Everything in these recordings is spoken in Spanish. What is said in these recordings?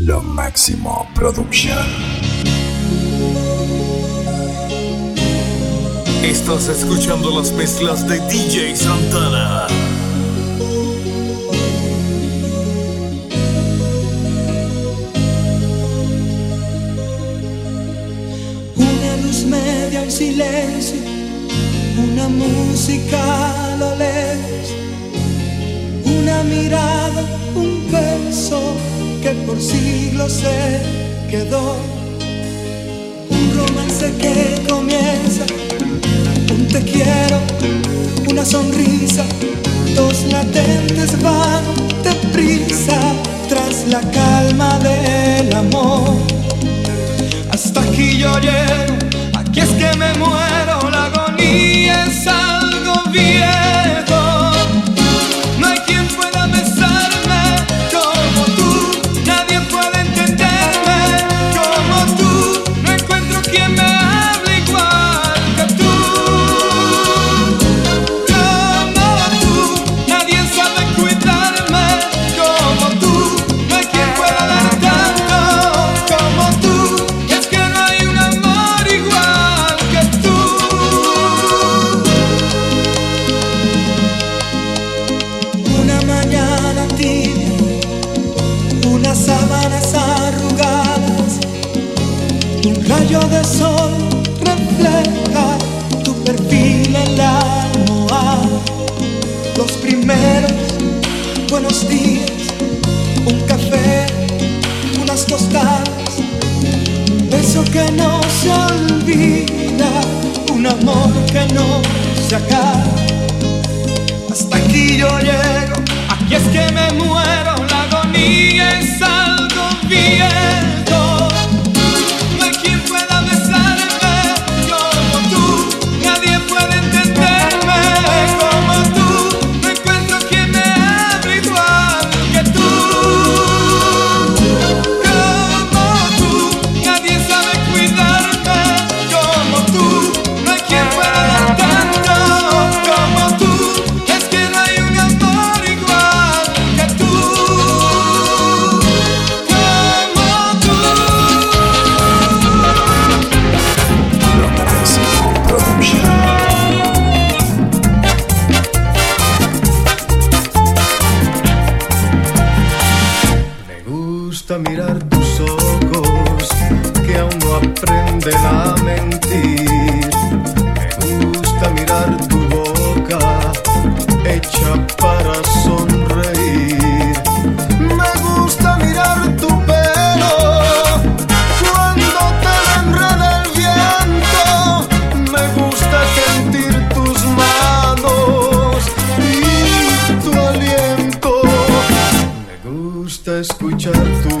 Lo máximo Production. Estás escuchando las mezclas de DJ Santana. Una luz media en silencio, una música a lo lejos, una mirada, un beso que por siglos se quedó. Un romance que comienza, un te quiero, una sonrisa, dos latentes van deprisa tras la calma del amor. Hasta aquí yo llego, aquí es que me muero, beso que no se olvida, un amor que no se acaba. Hasta aquí yo llego, aquí es que me muero, gusta mirar tus ojos que aún no aprenden a mentir. Me gusta mirar tu boca hecha para sonreír. Me gusta mirar tu pelo cuando te enreda el viento. Me gusta sentir tus manos y tu aliento. Me gusta escuchar tu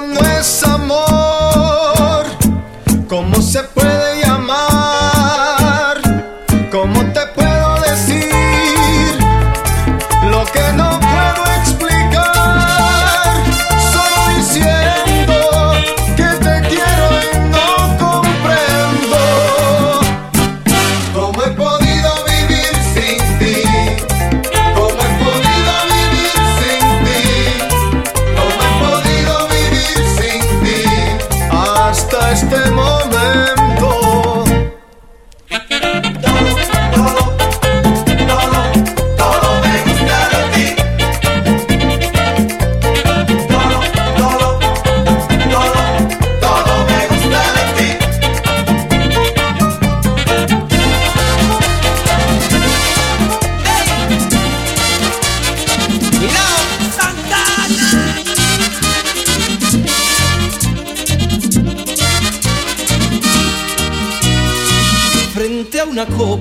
no es amor,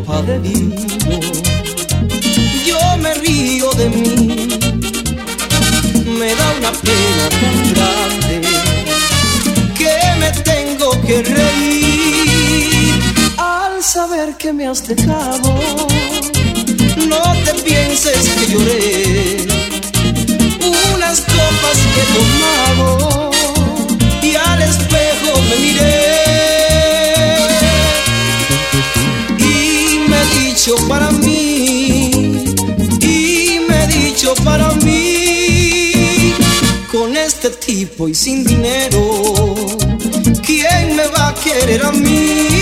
copa de vino. Yo me río de mí, me da una pena tan grande que me tengo que reír al saber que me has dejado. No te pienses que lloré unas copas que he tomado y al espejo me miré dicho para mí y me he dicho para mí. Con este tipo y sin dinero quién me va a querer a mí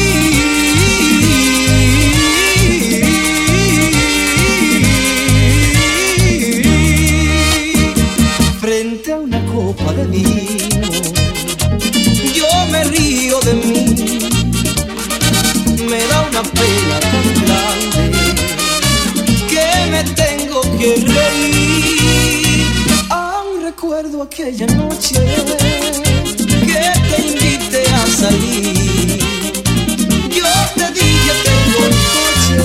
que reír. Aún recuerdo aquella noche que te invité a salir. Yo te dije tengo un coche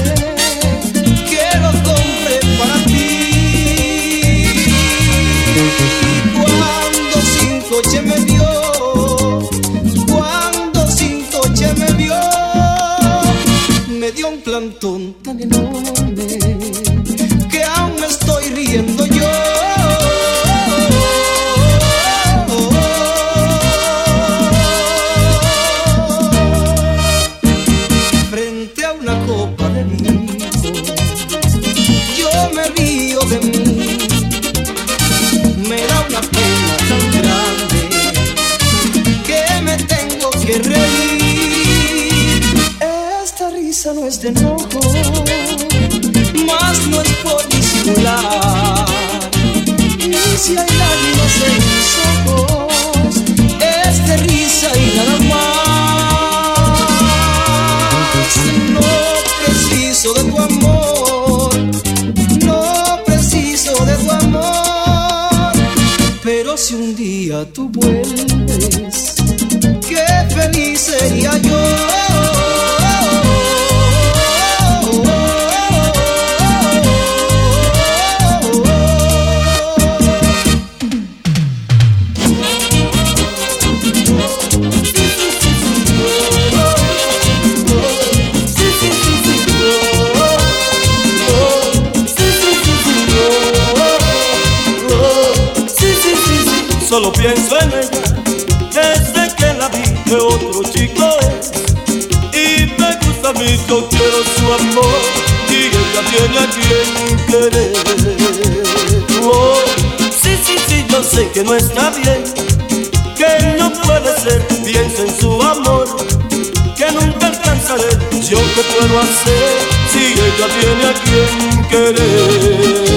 que lo compré para ti. Cuando sin coche me vio, cuando sin coche me vio, me dio un plantón tan enorme que aún me estoy riendo yo. Frente a una copa de vino, yo me río de mí, me da una pena tan grande que me tengo que reír. Esta risa no es de enojo, si hay lágrimas en mis ojos, es de risa y nada más. No preciso de tu amor, no preciso de tu amor. Pero si un día tú vuelves, qué feliz sería yo. Solo pienso en ella desde que la vi que otro chico y me gusta a mí, yo quiero su amor y ella tiene a quien querer. Oh, sí, sí, sí, yo sé que no está bien, que no puede ser, piensa en su amor, que nunca alcanzaré. Yo qué puedo hacer si ella tiene a quien querer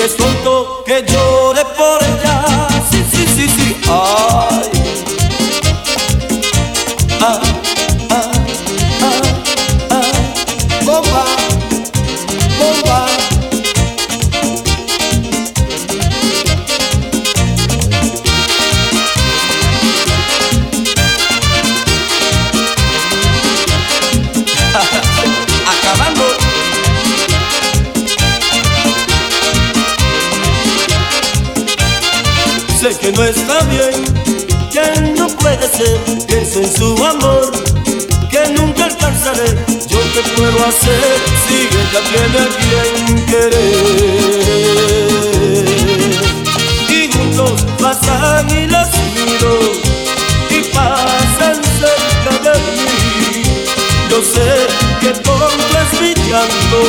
y puedo hacer si ella tiene a quien querer. Y juntos pasan y las miro y pasan cerca de mí. Yo sé que tonto es mi llanto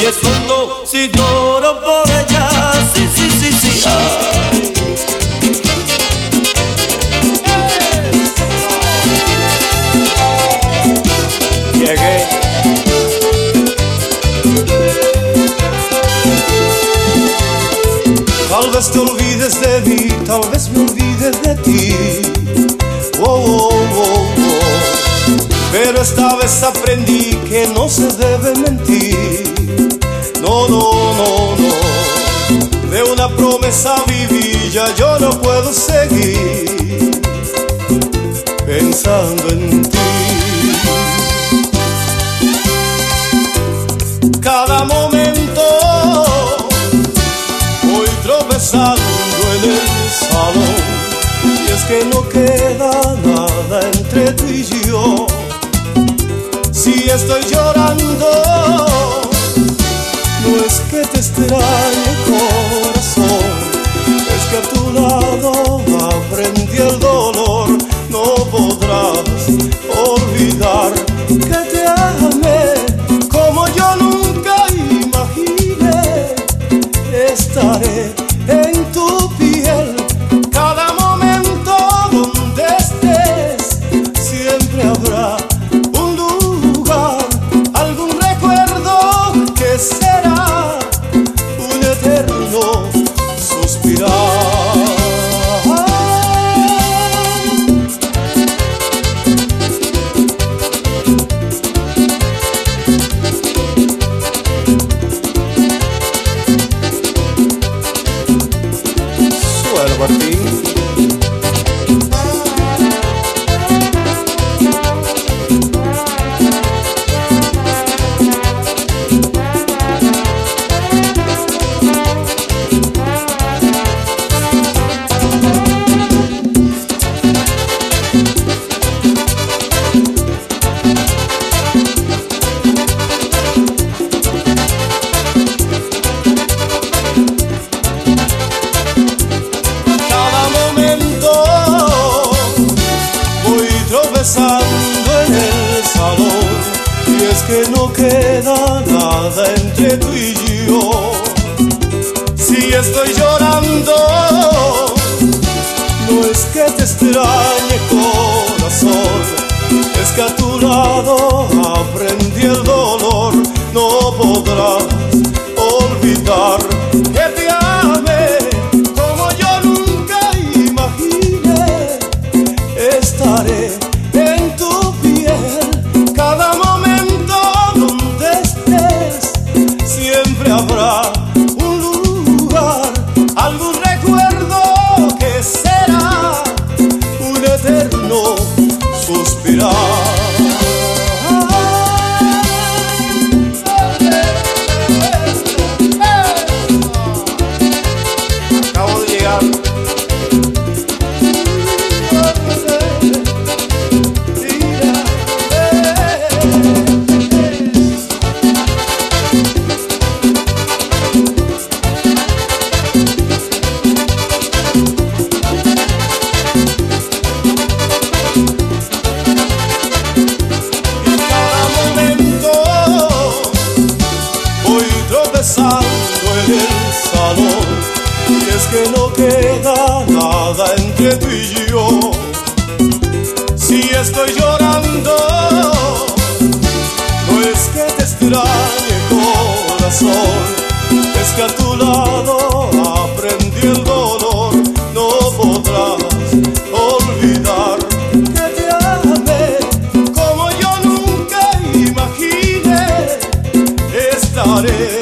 y es tonto si lloro por ella. Que no se debe mentir. No, no, no, no. De una promesa viví, ya yo no puedo seguir pensando en ti. cada momento voy tropezando en el salón y es que no queda nada entre tú y yo. Si estoy llorando, no es que te extrañe voy tropezando en el salón. Y es que no queda nada entre tú y yo. Si estoy llorando, no es que te extrañe corazón, es que a tu lado aprendí el dolor, no podrás tropezando en el salón y es que no queda nada entre tú y yo. Si estoy llorando, no es que te extrañe corazón, es que a tu lado aprendí el dolor, no podrás olvidar que te amé como yo nunca imaginé. Estaré